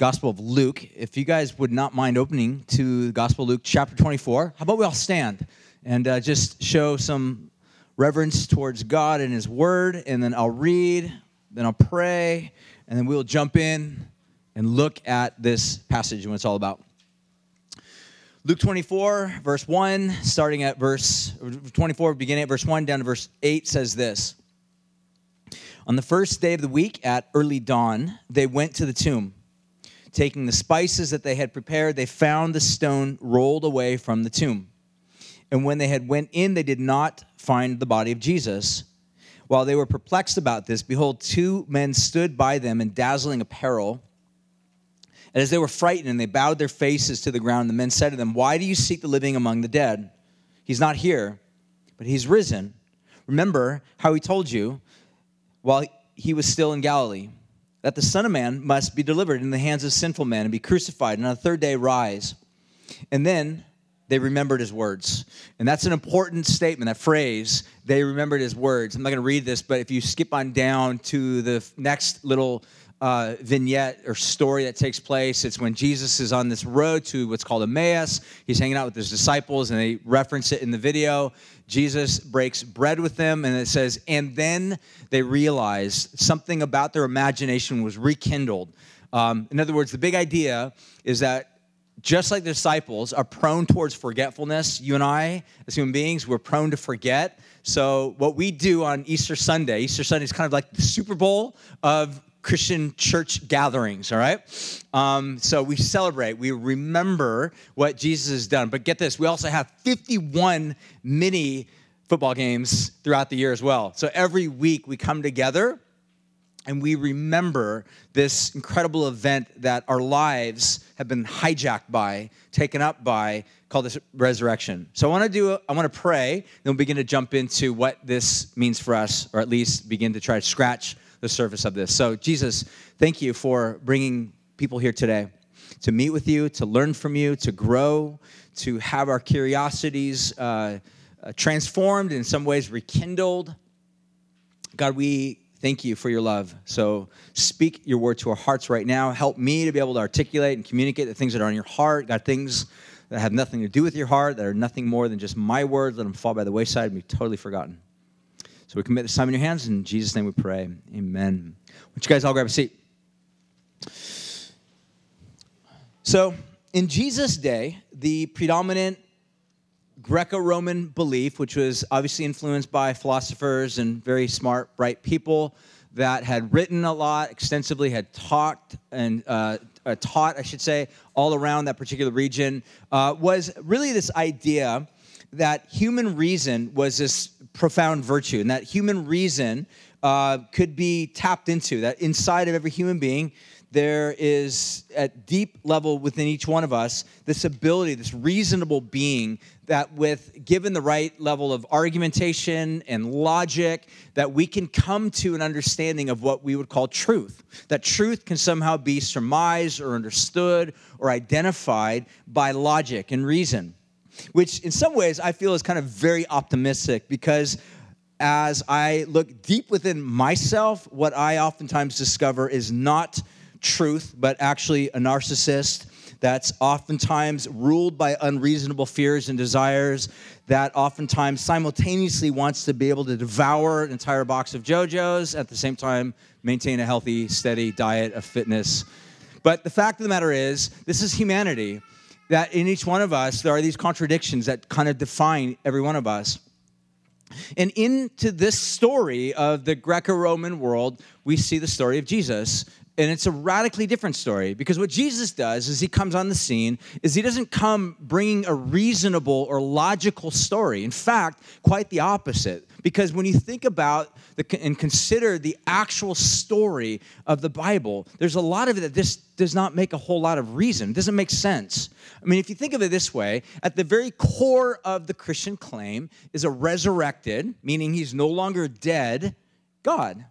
Gospel of Luke. If you guys would not mind opening to the Gospel of Luke, chapter 24, how about we all stand and uh, just show some reverence towards God and His Word, and then I'll read, then I'll pray, and then we'll jump in and look at this passage and what it's all about. Luke 24, verse 1, starting at verse 24, beginning at verse 1 down to verse 8, says this On the first day of the week at early dawn, they went to the tomb Taking the spices that they had prepared, they found the stone rolled away from the tomb. And when they had went in, they did not find the body of Jesus. While they were perplexed about this, behold, two men stood by them in dazzling apparel. And as they were frightened and they bowed their faces to the ground, the men said to them, Why do you seek the living among the dead? He's not here, but he's risen. Remember how he told you while he was still in Galilee that the Son of Man must be delivered in the hands of sinful men and be crucified, and on the third day rise. And then they remembered his words. And that's an important statement, that phrase, they remembered his words. I'm not going to read this, but if you skip on down to the next little uh, vignette or story that takes place. It's when Jesus is on this road to what's called Emmaus. He's hanging out with his disciples, and they reference it in the video. Jesus breaks bread with them, and it says, and then they realized something about their imagination was rekindled. Um, in other words, the big idea is that just like the disciples are prone towards forgetfulness, you and I, as human beings, we're prone to forget. So, what we do on Easter Sunday, Easter Sunday is kind of like the Super Bowl of Christian church gatherings, all right? Um, so we celebrate, we remember what Jesus has done. But get this, we also have 51 mini football games throughout the year as well. So every week we come together and we remember this incredible event that our lives have been hijacked by, taken up by, called this resurrection. So I want to do, I want to pray, then we'll begin to jump into what this means for us, or at least begin to try to scratch the surface of this. So, Jesus, thank you for bringing people here today to meet with you, to learn from you, to grow, to have our curiosities uh, uh, transformed, in some ways rekindled. God, we thank you for your love. So speak your word to our hearts right now. Help me to be able to articulate and communicate the things that are on your heart. God, things that have nothing to do with your heart, that are nothing more than just my words, let them fall by the wayside and be totally forgotten. So we commit this time in your hands. In Jesus' name we pray. Amen. Would you guys all grab a seat? So, in Jesus' day, the predominant Greco Roman belief, which was obviously influenced by philosophers and very smart, bright people that had written a lot, extensively had talked and uh, uh, taught, I should say, all around that particular region, uh, was really this idea that human reason was this profound virtue, and that human reason uh, could be tapped into, that inside of every human being, there is at deep level within each one of us this ability this reasonable being that with given the right level of argumentation and logic that we can come to an understanding of what we would call truth. That truth can somehow be surmised or understood or identified by logic and reason which in some ways I feel is kind of very optimistic because as I look deep within myself, what I oftentimes discover is not truth, but actually a narcissist that's oftentimes ruled by unreasonable fears and desires, that oftentimes simultaneously wants to be able to devour an entire box of JoJo's, at the same time, maintain a healthy, steady diet of fitness. But the fact of the matter is, this is humanity that in each one of us, there are these contradictions that kind of define every one of us. And into this story of the Greco Roman world, we see the story of Jesus. And it's a radically different story because what Jesus does is he comes on the scene is he doesn't come bringing a reasonable or logical story. In fact, quite the opposite. Because when you think about the, and consider the actual story of the Bible, there's a lot of it that this does not make a whole lot of reason. It doesn't make sense. I mean, if you think of it this way, at the very core of the Christian claim is a resurrected, meaning he's no longer dead, God.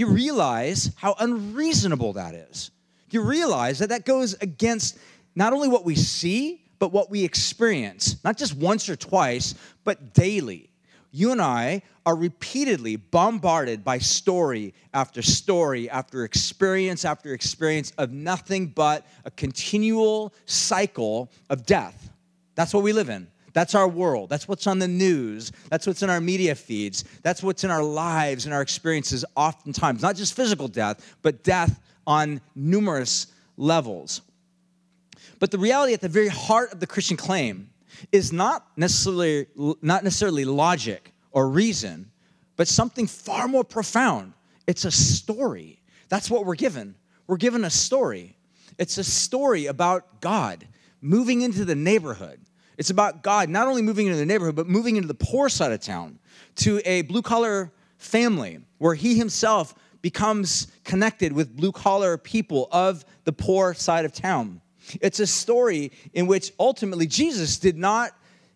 You realize how unreasonable that is? You realize that that goes against not only what we see, but what we experience, not just once or twice, but daily? you and I are repeatedly bombarded by story after story after experience after experience of nothing but a continual cycle of death. That's what we live in. That's our world. That's what's on the news. That's what's in our media feeds. That's what's in our lives and our experiences, oftentimes. Not just physical death, but death on numerous levels. But the reality at the very heart of the Christian claim is not necessarily, not necessarily logic or reason, but something far more profound. It's a story. That's what we're given. We're given a story. It's a story about God moving into the neighborhood. It's about God not only moving into the neighborhood, but moving into the poor side of town to a blue collar family where he himself becomes connected with blue collar people of the poor side of town. It's a story in which ultimately Jesus did not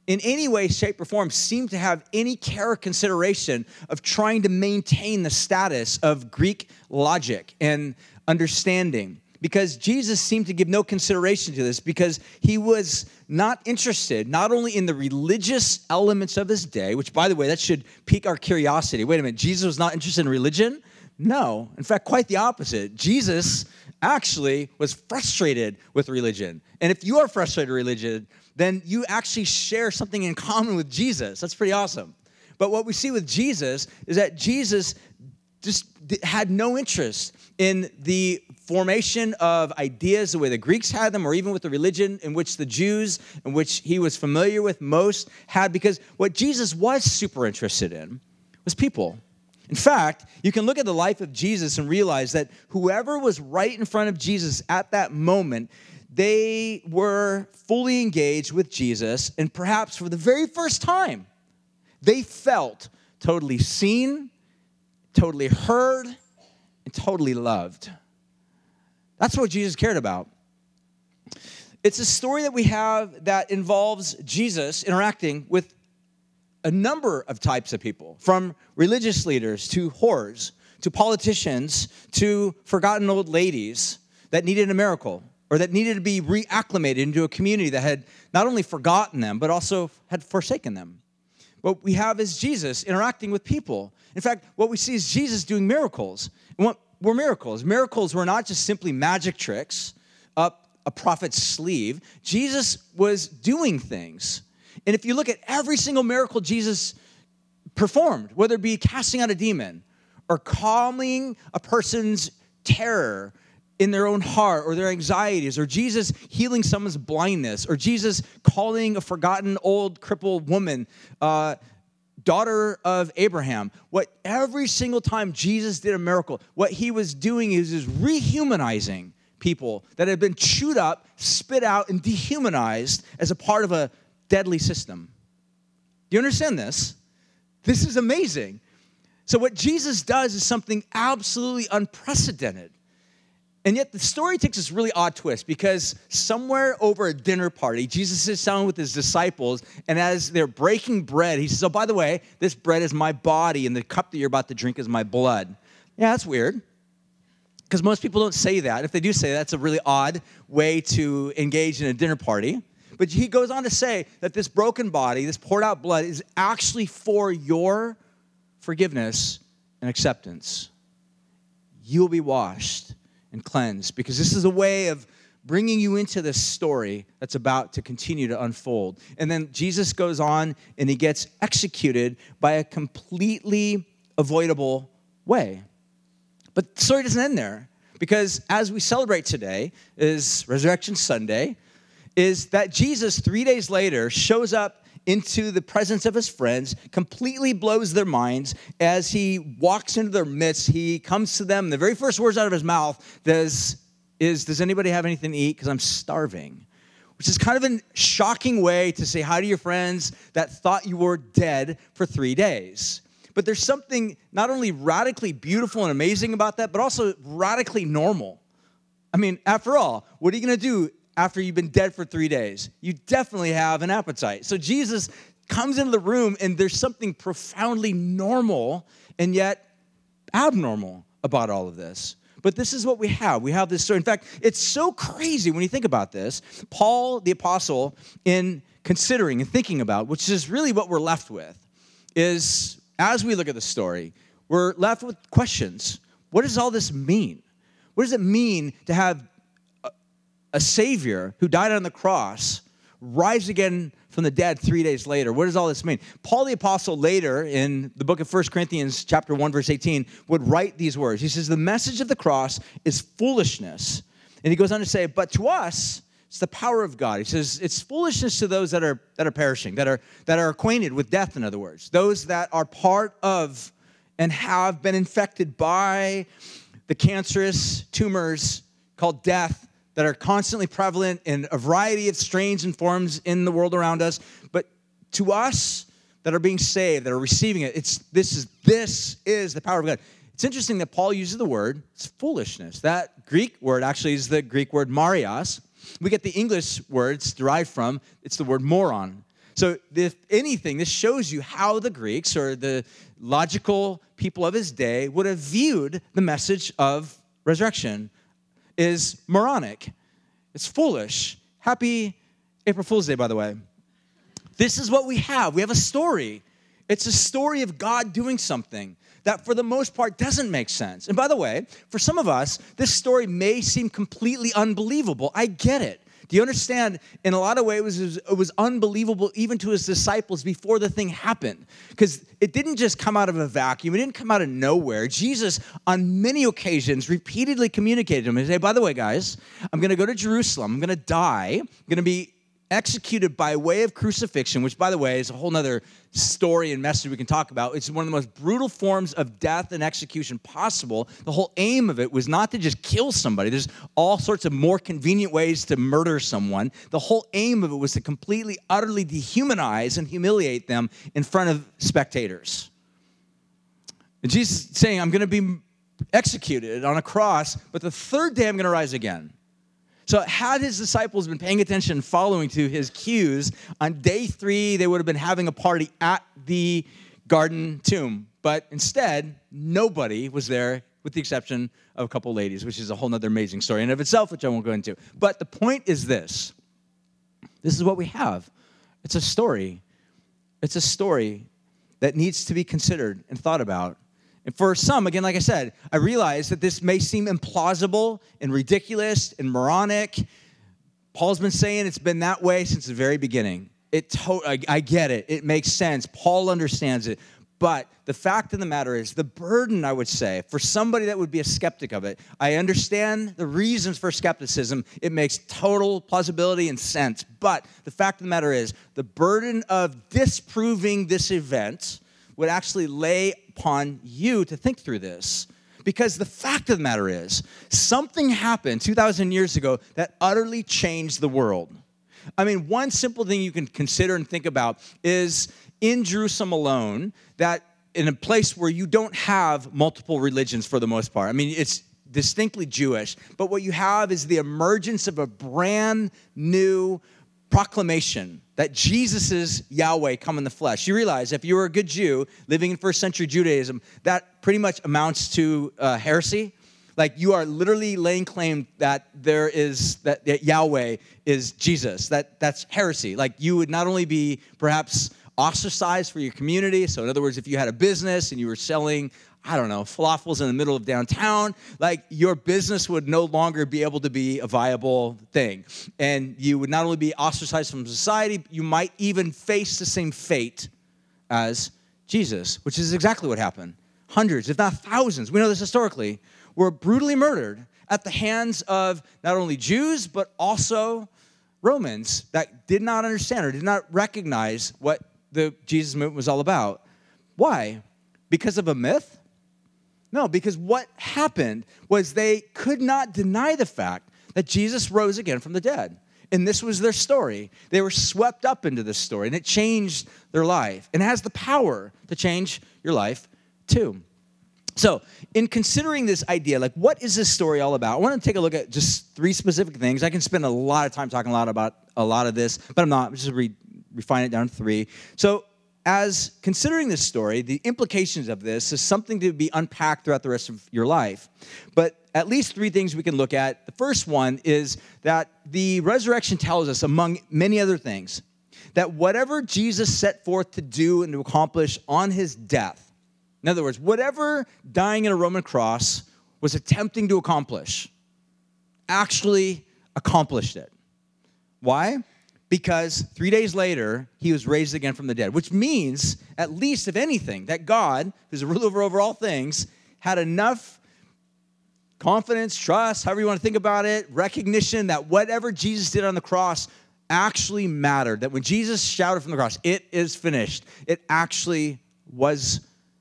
in any way, shape, or form seem to have any care or consideration of trying to maintain the status of Greek logic and understanding. Because Jesus seemed to give no consideration to this because he was not interested not only in the religious elements of his day, which, by the way, that should pique our curiosity. Wait a minute, Jesus was not interested in religion? No. In fact, quite the opposite. Jesus actually was frustrated with religion. And if you are frustrated with religion, then you actually share something in common with Jesus. That's pretty awesome. But what we see with Jesus is that Jesus just had no interest in the formation of ideas the way the Greeks had them, or even with the religion in which the Jews, in which he was familiar with most, had, because what Jesus was super interested in was people. In fact, you can look at the life of Jesus and realize that whoever was right in front of Jesus at that moment, they were fully engaged with Jesus, and perhaps for the very first time, they felt totally seen, totally heard, and totally loved. That's what Jesus cared about. It's a story that we have that involves Jesus interacting with a number of types of people, from religious leaders to whores, to politicians, to forgotten old ladies that needed a miracle or that needed to be reacclimated into a community that had not only forgotten them, but also had forsaken them. What we have is Jesus interacting with people. In fact, what we see is Jesus doing miracles. What were miracles? Miracles were not just simply magic tricks up a prophet's sleeve. Jesus was doing things and if you look at every single miracle Jesus performed, whether it be casting out a demon or calming a person's terror in their own heart or their anxieties, or Jesus healing someone's blindness, or Jesus calling a forgotten old crippled woman, uh, daughter of Abraham. What every single time Jesus did a miracle, what he was doing is, is rehumanizing people that had been chewed up, spit out, and dehumanized as a part of a deadly system. Do you understand this? This is amazing. So, what Jesus does is something absolutely unprecedented. And yet, the story takes this really odd twist because somewhere over a dinner party, Jesus sits down with his disciples, and as they're breaking bread, he says, Oh, by the way, this bread is my body, and the cup that you're about to drink is my blood. Yeah, that's weird. Because most people don't say that. If they do say that, that's a really odd way to engage in a dinner party. But he goes on to say that this broken body, this poured out blood, is actually for your forgiveness and acceptance. You will be washed and cleansed because this is a way of bringing you into this story that's about to continue to unfold. And then Jesus goes on and he gets executed by a completely avoidable way. But the story doesn't end there because as we celebrate today is Resurrection Sunday, is that Jesus, three days later, shows up into the presence of his friends, completely blows their minds. As he walks into their midst, he comes to them. The very first words out of his mouth is, is Does anybody have anything to eat? Because I'm starving. Which is kind of a shocking way to say hi to your friends that thought you were dead for three days. But there's something not only radically beautiful and amazing about that, but also radically normal. I mean, after all, what are you going to do after you've been dead for three days. You definitely have an appetite. So Jesus comes into the room, and there's something profoundly normal and yet abnormal about all of this. But this is what we have. We have this story. In fact, it's so crazy when you think about this. Paul, the apostle, in considering and thinking about, which is really what we're left with, is as we look at the story, we're left with questions. What does all this mean? What does it mean to have a Savior who died on the cross rise again from the dead three days later? What does all this mean? Paul the Apostle later in the book of 1 Corinthians, chapter 1, verse 18, would write these words. He says, The message of the cross is foolishness. And he goes on to say, But to us, it's the power of God. He says it's foolishness to those that are that are perishing, that are that are acquainted with death, in other words, those that are part of and have been infected by the cancerous tumors called death that are constantly prevalent in a variety of strains and forms in the world around us. But to us that are being saved, that are receiving it, it's this is this is the power of God. It's interesting that Paul uses the word, it's foolishness. That Greek word actually is the Greek word marios. We get the English words derived from, it's the word moron. So, if anything, this shows you how the Greeks or the logical people of his day would have viewed the message of resurrection is moronic. It's foolish. Happy April Fool's Day, by the way. This is what we have. We have a story. It's a story of God doing something that, for the most part, doesn't make sense. And by the way, for some of us, this story may seem completely unbelievable. I get it. Do you understand? In a lot of ways, it was, it was unbelievable even to his disciples before the thing happened. Because it didn't just come out of a vacuum, it didn't come out of nowhere. Jesus, on many occasions, repeatedly communicated to them and said, hey, by the way, guys, I'm going to go to Jerusalem. I'm going to die. I'm going to be executed by way of crucifixion, which, by the way, is a whole other story and message we can talk about. It's one of the most brutal forms of death and execution possible. The whole aim of it was not to just kill somebody, there's all sorts of more convenient ways to murder someone. The whole aim of it was to completely, utterly dehumanize and humiliate them in front of spectators. And Jesus saying, I'm going to be executed on a cross, but the third day I'm going to rise again. So, had his disciples been paying attention, following to his cues, on day three, they would have been having a party at the garden tomb. But instead, nobody was there, with the exception of a couple ladies, which is a whole other amazing story in of itself, which I won't go into. But the point is this this is what we have it's a story. It's a story that needs to be considered and thought about. And for some, again, like I said, I realize that this may seem implausible and ridiculous and moronic. Paul's been saying it's been that way since the very beginning. It to- I, I get it. It makes sense. Paul understands it. But the fact of the matter is, the burden, I would say, for somebody that would be a skeptic of it, I understand the reasons for skepticism. It makes total plausibility and sense. But the fact of the matter is, the burden of disproving this event would actually lay upon you to think through this. Because the fact of the matter is, something happened 2,000 years ago that utterly changed the world. I mean, one simple thing you can consider and think about is in Jerusalem alone, that in a place where you don't have multiple religions for the most part. I mean, it's distinctly Jewish, but what you have is the emergence of a brand new proclamation that Jesus is Yahweh come in the flesh. You realize if you were a good Jew living in first century Judaism, that pretty much amounts to uh, heresy. Like you are literally laying claim that there is that, that Yahweh is Jesus. That that's heresy. Like you would not only be perhaps ostracized for your community. So in other words, if you had a business and you were selling I don't know, falafels in the middle of downtown, like your business would no longer be able to be a viable thing. And you would not only be ostracized from society, you might even face the same fate as Jesus, which is exactly what happened. Hundreds, if not thousands, we know this historically, were brutally murdered at the hands of not only Jews, but also Romans that did not understand or did not recognize what the Jesus movement was all about. Why? Because of a myth? No, because what happened was they could not deny the fact that Jesus rose again from the dead. And this was their story. They were swept up into this story, and it changed their life and it has the power to change your life too. So, in considering this idea, like what is this story all about? I want to take a look at just three specific things. I can spend a lot of time talking a lot about a lot of this, but I'm not. I'm just re- refine it down to three. So, as considering this story, the implications of this is something to be unpacked throughout the rest of your life. But at least three things we can look at. The first one is that the resurrection tells us, among many other things, that whatever Jesus set forth to do and to accomplish on his death, in other words, whatever dying in a Roman cross was attempting to accomplish, actually accomplished it. Why? Because three days later, he was raised again from the dead, which means, at least if anything, that God, who's a ruler over all things, had enough confidence, trust, however you want to think about it, recognition that whatever Jesus did on the cross actually mattered. That when Jesus shouted from the cross, it is finished, it actually was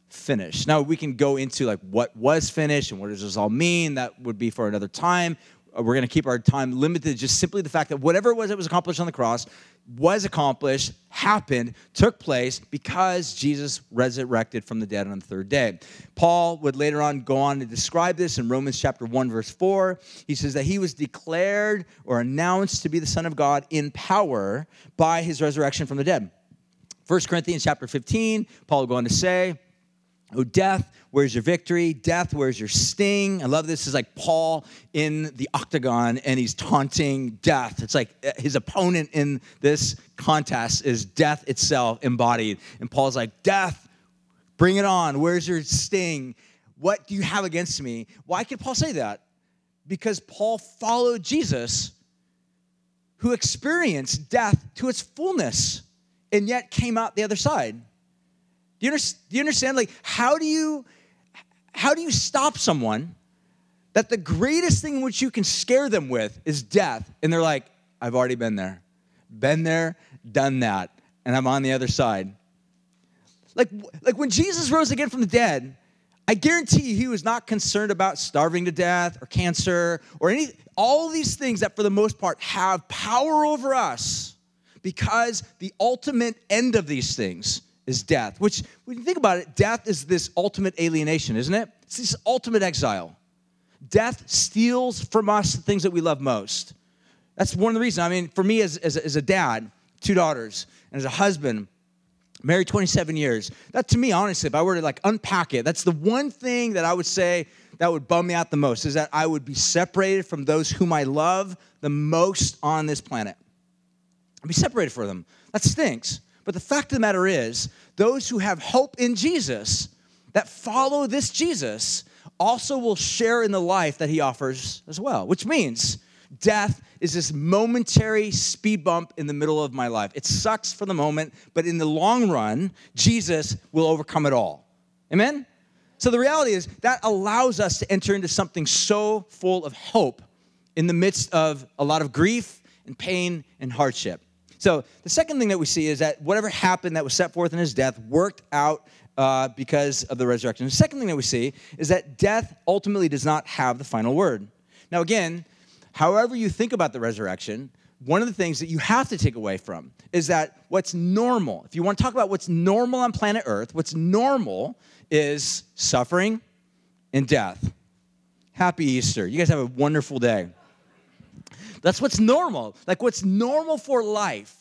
finished. Now we can go into like what was finished and what does this all mean. That would be for another time. Uh, we're going to keep our time limited just simply the fact that whatever it was that was accomplished on the cross was accomplished, happened, took place because Jesus resurrected from the dead on the third day. Paul would later on go on to describe this in Romans chapter 1 verse 4. He says that he was declared or announced to be the son of God in power by his resurrection from the dead. 1 Corinthians chapter 15, Paul will go on to say, Oh, death, where's your victory? Death, where's your sting? I love this. Is like Paul in the octagon and he's taunting death. It's like uh, his opponent in this contest is death itself embodied. And Paul's like, Death, bring it on. Where's your sting? What do you have against me? Why could Paul say that? Because Paul followed Jesus, who experienced death to its fullness and yet came out the other side. Do you, do you understand? Like, how do you how do you stop someone that the greatest thing which you can scare them with is death? And they're like, I've already been there, been there, done that, and I'm on the other side. Like, like when Jesus rose again from the dead, I guarantee you he was not concerned about starving to death or cancer or any all these things that for the most part have power over us because the ultimate end of these things is death, which, when you think about it, death is this ultimate alienation, isn't it? It's this ultimate exile. Death steals from us the things that we love most. That's one of the reasons. I mean, for me as, as, as a dad, two daughters, and as a husband, married 27 years, that to me, honestly, if I were to like unpack it, that's the one thing that I would say that would bum me out the most is that I would be separated from those whom I love the most on this planet. I'd be separated from them. That stinks. But the fact of the matter is, those who have hope in Jesus, that follow this Jesus, also will share in the life that he offers as well, which means death is this momentary speed bump in the middle of my life. It sucks for the moment, but in the long run, Jesus will overcome it all. Amen? So the reality is that allows us to enter into something so full of hope in the midst of a lot of grief and pain and hardship. So the second thing that we see is that whatever happened that was set forth in his death worked out uh, because of the resurrection. The second thing that we see is that death ultimately does not have the final word. Now, again, however you think about the resurrection, one of the things that you have to take away from is that what's normal, if you want to talk about what's normal on planet Earth, what's normal is suffering and death. Happy Easter. You guys have a wonderful day. That's what's normal. Like what's normal for life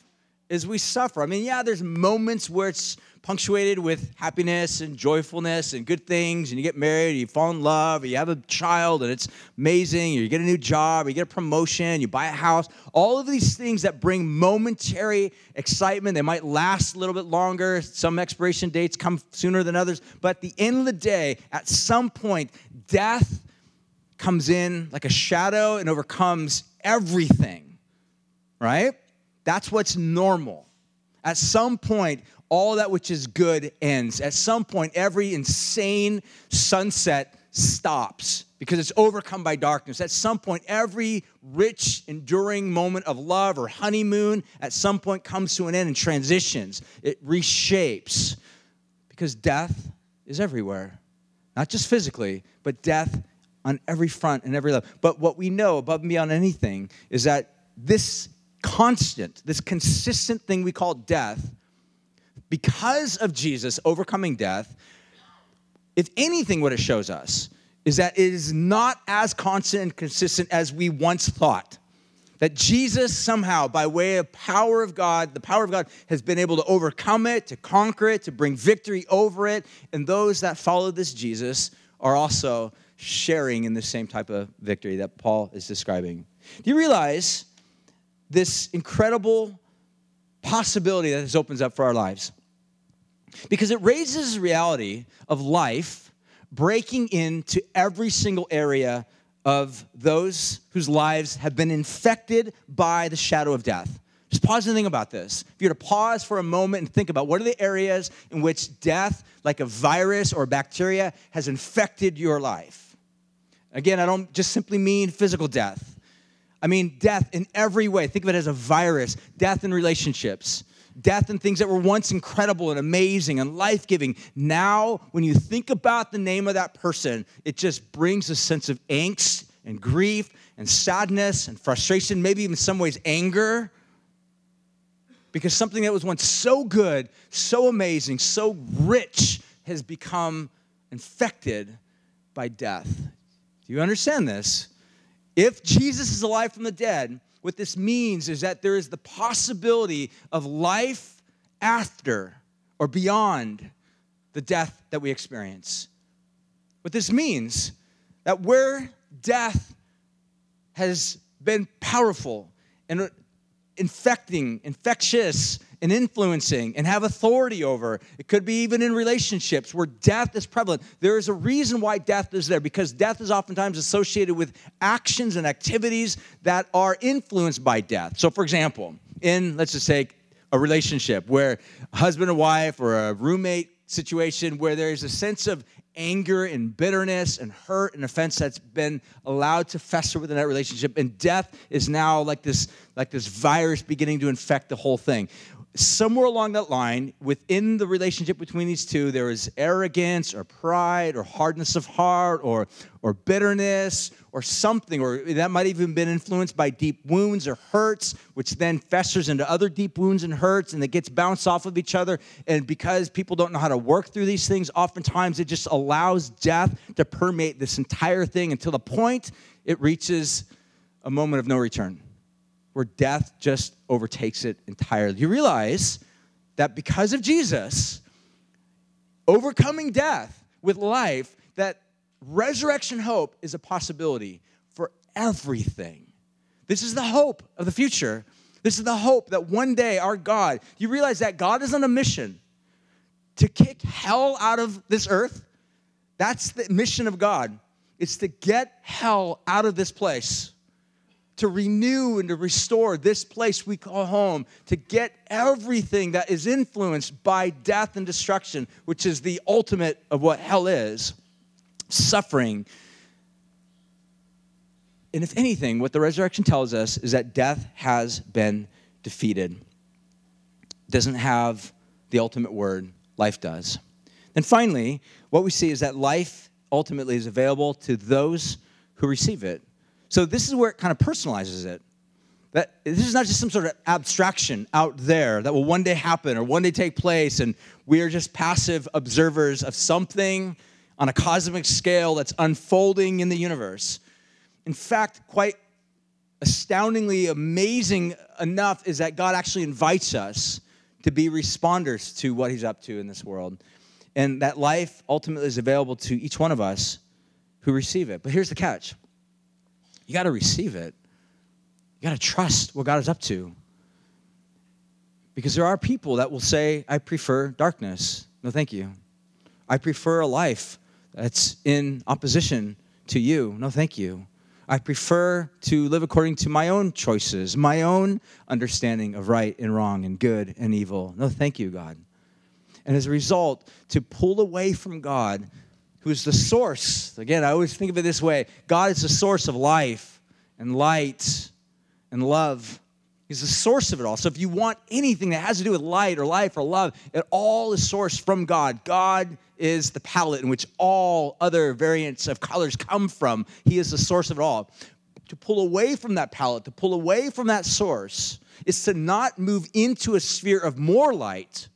is we suffer. I mean, yeah, there's moments where it's punctuated with happiness and joyfulness and good things, and you get married, you fall in love, you have a child, and it's amazing, you get a new job, you get a promotion, you buy a house. All of these things that bring momentary excitement, they might last a little bit longer. Some expiration dates come sooner than others, but at the end of the day, at some point, death comes in like a shadow and overcomes everything, right? That's what's normal. At some point, all that which is good ends. At some point, every insane sunset stops because it's overcome by darkness. At some point, every rich, enduring moment of love or honeymoon at some point comes to an end and transitions. It reshapes because death is everywhere, not just physically, but death on every front and every level. But what we know above and beyond anything is that this constant, this consistent thing we call death, because of Jesus overcoming death, if anything, what it shows us is that it is not as constant and consistent as we once thought. That Jesus somehow, by way of power of God, the power of God has been able to overcome it, to conquer it, to bring victory over it. And those that follow this Jesus are also sharing in the same type of victory that Paul is describing. Do you realize this incredible possibility that this opens up for our lives. Because it raises the reality of life breaking into every single area of those whose lives have been infected by the shadow of death. Just pause and think about this. If you were to pause for a moment and think about what are the areas in which death, like a virus or a bacteria, has infected your life. Again, I don't just simply mean physical death. I mean death in every way. Think of it as a virus, death in relationships, death in things that were once incredible and amazing and life giving. Now, when you think about the name of that person, it just brings a sense of angst and grief and sadness and frustration, maybe even some ways anger. Because something that was once so good, so amazing, so rich has become infected by death. You understand this? If Jesus is alive from the dead, what this means is that there is the possibility of life after or beyond the death that we experience. What this means that where death has been powerful and infecting, infectious, and influencing and have authority over. It could be even in relationships where death is prevalent. There is a reason why death is there because death is oftentimes associated with actions and activities that are influenced by death. So, for example, in let's just say a relationship where a husband and wife or a roommate situation where there's a sense of anger and bitterness and hurt and offense that's been allowed to fester within that relationship and death is now like this like this virus beginning to infect the whole thing somewhere along that line, within the relationship between these two, there is arrogance or pride or hardness of heart or, or bitterness or something, or that might even been influenced by deep wounds or hurts, which then festers into other deep wounds and hurts, and it gets bounced off of each other. And because people don't know how to work through these things, oftentimes it just allows death to permeate this entire thing until the point it reaches a moment of no return where death just overtakes it entirely. You realize that because of Jesus overcoming death with life, that resurrection hope is a possibility for everything. This is the hope of the future. This is the hope that one day our God, you realize that God is on a mission to kick hell out of this earth. That's the mission of God. It's to get hell out of this place to renew and to restore this place we call home, to get everything that is influenced by death and destruction, which is the ultimate of what hell is suffering. And if anything, what the resurrection tells us is that death has been defeated. It doesn't have the ultimate word, life does. And finally, what we see is that life ultimately is available to those who receive it. So this is where it kind of personalizes it. That this is not just some sort of abstraction out there that will one day happen or one day take place, and we are just passive observers of something on a cosmic scale that's unfolding in the universe. In fact, quite astoundingly amazing enough is that God actually invites us to be responders to what He's up to in this world. And that life ultimately is available to each one of us who receive it. But here's the catch you got to receive it. You got to trust what God is up to. Because there are people that will say, I prefer darkness. No, thank you. I prefer a life that's in opposition to you. No, thank you. I prefer to live according to my own choices, my own understanding of right and wrong and good and evil. No, thank you, God. And as a result, to pull away from God who's the source. Again, I always think of it this way God is the source of life and light and love. He's the source of it all. So if you want anything that has to do with light or life or love, it all is sourced from God. God is the palette in which all other variants of colors come from. He is the source of it all. To pull away from that palette, to pull away from that source, is to not move into a sphere of more light,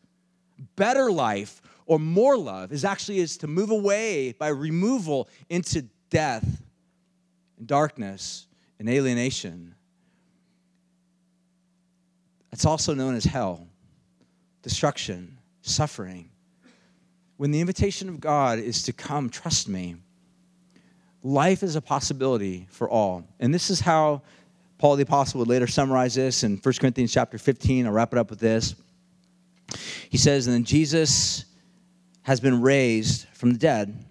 better life, or more love is actually is to move away by removal into death and darkness and alienation. It's also known as hell, destruction, suffering. When the invitation of God is to come, trust me, life is a possibility for all. And this is how Paul the Apostle would later summarize this in 1 Corinthians chapter 15. I'll wrap it up with this. He says, And then Jesus has been raised from the dead.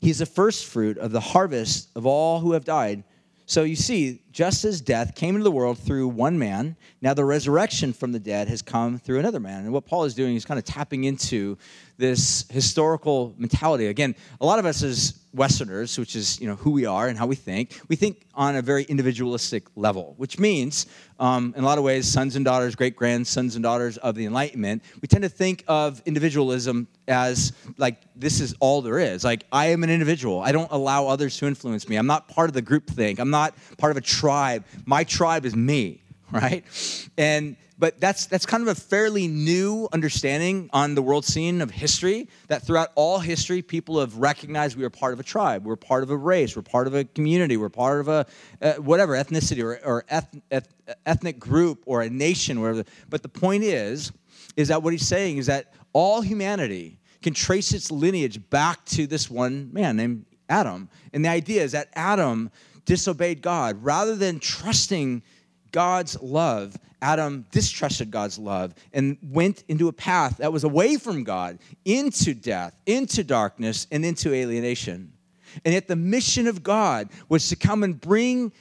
He's the first fruit of the harvest of all who have died. So you see, just as death came into the world through one man, now the resurrection from the dead has come through another man. And what Paul is doing is kind of tapping into this historical mentality. Again, a lot of us as Westerners, which is you know who we are and how we think, we think on a very individualistic level, which means, um, in a lot of ways, sons and daughters, great grandsons and daughters of the Enlightenment, we tend to think of individualism as like this is all there is. Like I am an individual. I don't allow others to influence me. I'm not part of the group think. I'm not part of a. My tribe is me, right? And but that's that's kind of a fairly new understanding on the world scene of history that throughout all history people have recognized we are part of a tribe we're part of a race we're part of a community we're part of a uh, whatever ethnicity or, or eth- eth- ethnic group or a nation whatever but the point is is that what he's saying is that all humanity can trace its lineage back to this one man named adam and the idea is that adam disobeyed god rather than trusting God's love, Adam distrusted God's love and went into a path that was away from God, into death, into darkness, and into alienation. And yet, the mission of God was to come and bring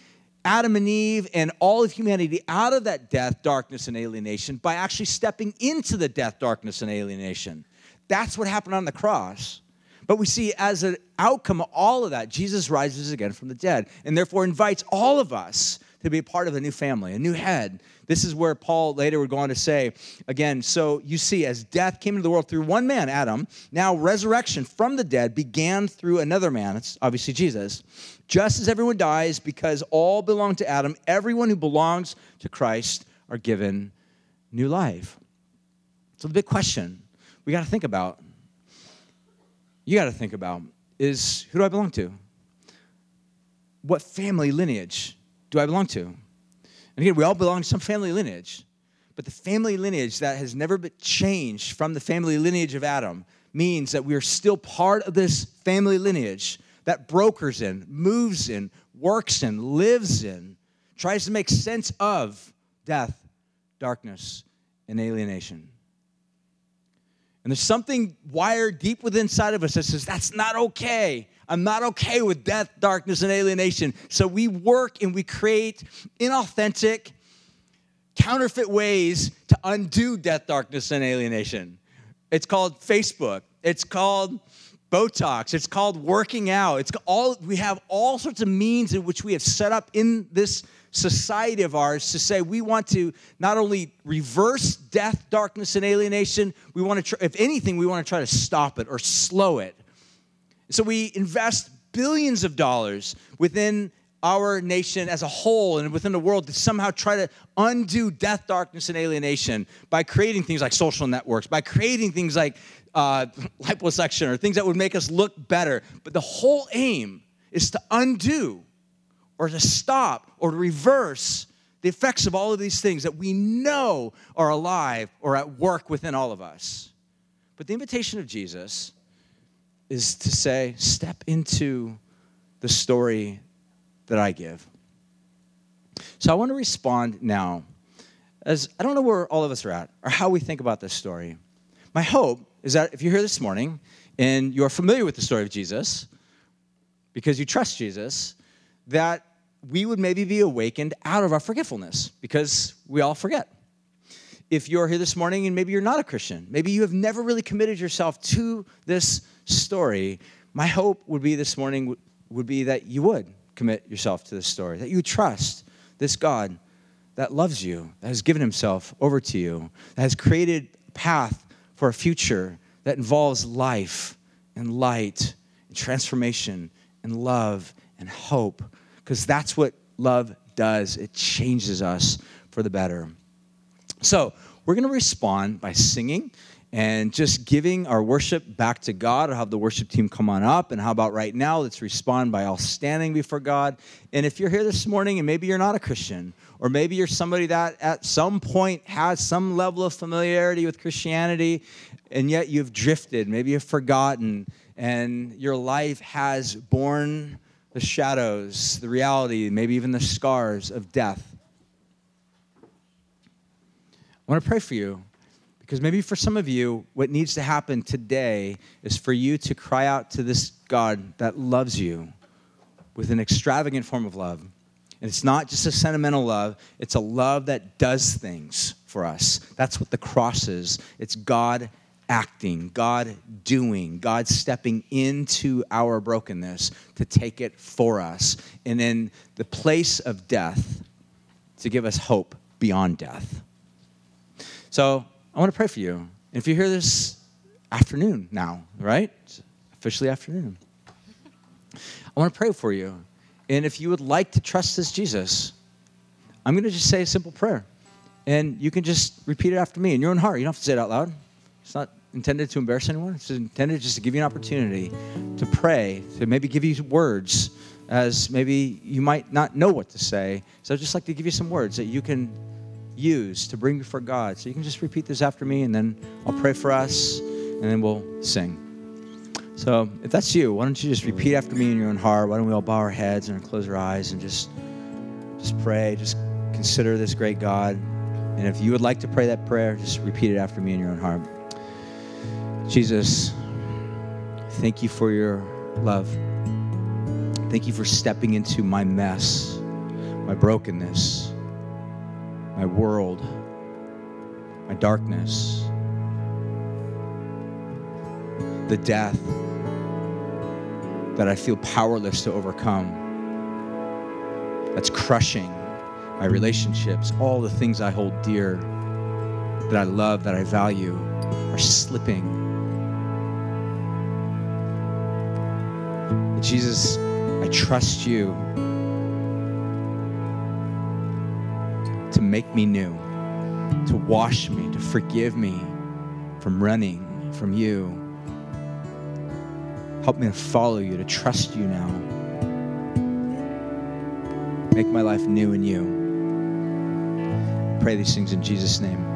Adam and Eve and all of humanity out of that death, darkness, and alienation by actually stepping into the death, darkness, and alienation. That's what happened on the cross. But we see as an outcome of all of that, Jesus rises again from the dead and therefore invites all of us to be a part of a new family, a new head. This is where Paul later would go on to say, again, so you see, as death came into the world through one man, Adam, now resurrection from the dead began through another man. It's obviously Jesus. Just as everyone dies because all belong to Adam, everyone who belongs to Christ are given new life. So the big question we got to think about, you got to think about, is who do I belong to? What family lineage do I belong to? And again, we all belong to some family lineage, but the family lineage that has never been changed from the family lineage of Adam means that we are still part of this family lineage that brokers in, moves in, works in, lives in, tries to make sense of death, darkness, and alienation. And there's something wired deep within inside of us that says that's not okay. I'm not okay with death, darkness, and alienation. So we work and we create inauthentic, counterfeit ways to undo death, darkness, and alienation. It's called Facebook. It's called Botox. It's called working out. It's all we have all sorts of means in which we have set up in this society of ours to say we want to not only reverse death, darkness, and alienation, we want to, try, if anything, we want to try to stop it or slow it. So we invest billions of dollars within our nation as a whole and within the world to somehow try to undo death, darkness, and alienation by creating things like social networks, by creating things like uh, liposuction or things that would make us look better. But the whole aim is to undo or to stop or to reverse the effects of all of these things that we know are alive or at work within all of us. But the invitation of Jesus is to say, step into the story that I give. So I want to respond now, as I don't know where all of us are at or how we think about this story. My hope is that if you're here this morning and you're familiar with the story of Jesus, because you trust Jesus, that we would maybe be awakened out of our forgetfulness because we all forget. If you're here this morning and maybe you're not a Christian, maybe you have never really committed yourself to this story, my hope would be this morning would be that you would commit yourself to this story, that you trust this God that loves you, that has given himself over to you, that has created a path for a future that involves life and light and transformation and love and hope, because that's what love does. It changes us for the better. So, we're going to respond by singing and just giving our worship back to God. I'll have the worship team come on up. And how about right now? Let's respond by all standing before God. And if you're here this morning and maybe you're not a Christian, or maybe you're somebody that at some point has some level of familiarity with Christianity, and yet you've drifted, maybe you've forgotten, and your life has borne the shadows, the reality, maybe even the scars of death. I want to pray for you because maybe for some of you, what needs to happen today is for you to cry out to this God that loves you with an extravagant form of love. And it's not just a sentimental love, it's a love that does things for us. That's what the cross is. It's God acting, God doing, God stepping into our brokenness to take it for us. And in the place of death, to give us hope beyond death. So I want to pray for you. If you're here this afternoon now, right? It's officially afternoon. I want to pray for you. And if you would like to trust this Jesus, I'm going to just say a simple prayer. And you can just repeat it after me in your own heart. You don't have to say it out loud. It's not intended to embarrass anyone. It's intended just to give you an opportunity to pray, to maybe give you words as maybe you might not know what to say. So I'd just like to give you some words that you can use to bring before God. So you can just repeat this after me, and then I'll pray for us, and then we'll sing. So if that's you, why don't you just repeat after me in your own heart? Why don't we all bow our heads and close our eyes and just just pray, just consider this great God. And if you would like to pray that prayer, just repeat it after me in your own heart. Jesus, thank you for your love. Thank you for stepping into my mess, my brokenness my world, my darkness, the death that I feel powerless to overcome, that's crushing my relationships, all the things I hold dear, that I love, that I value, are slipping. Jesus, I trust you to make me new, to wash me, to forgive me from running from you. Help me to follow you, to trust you now. Make my life new in you. I pray these things in Jesus' name.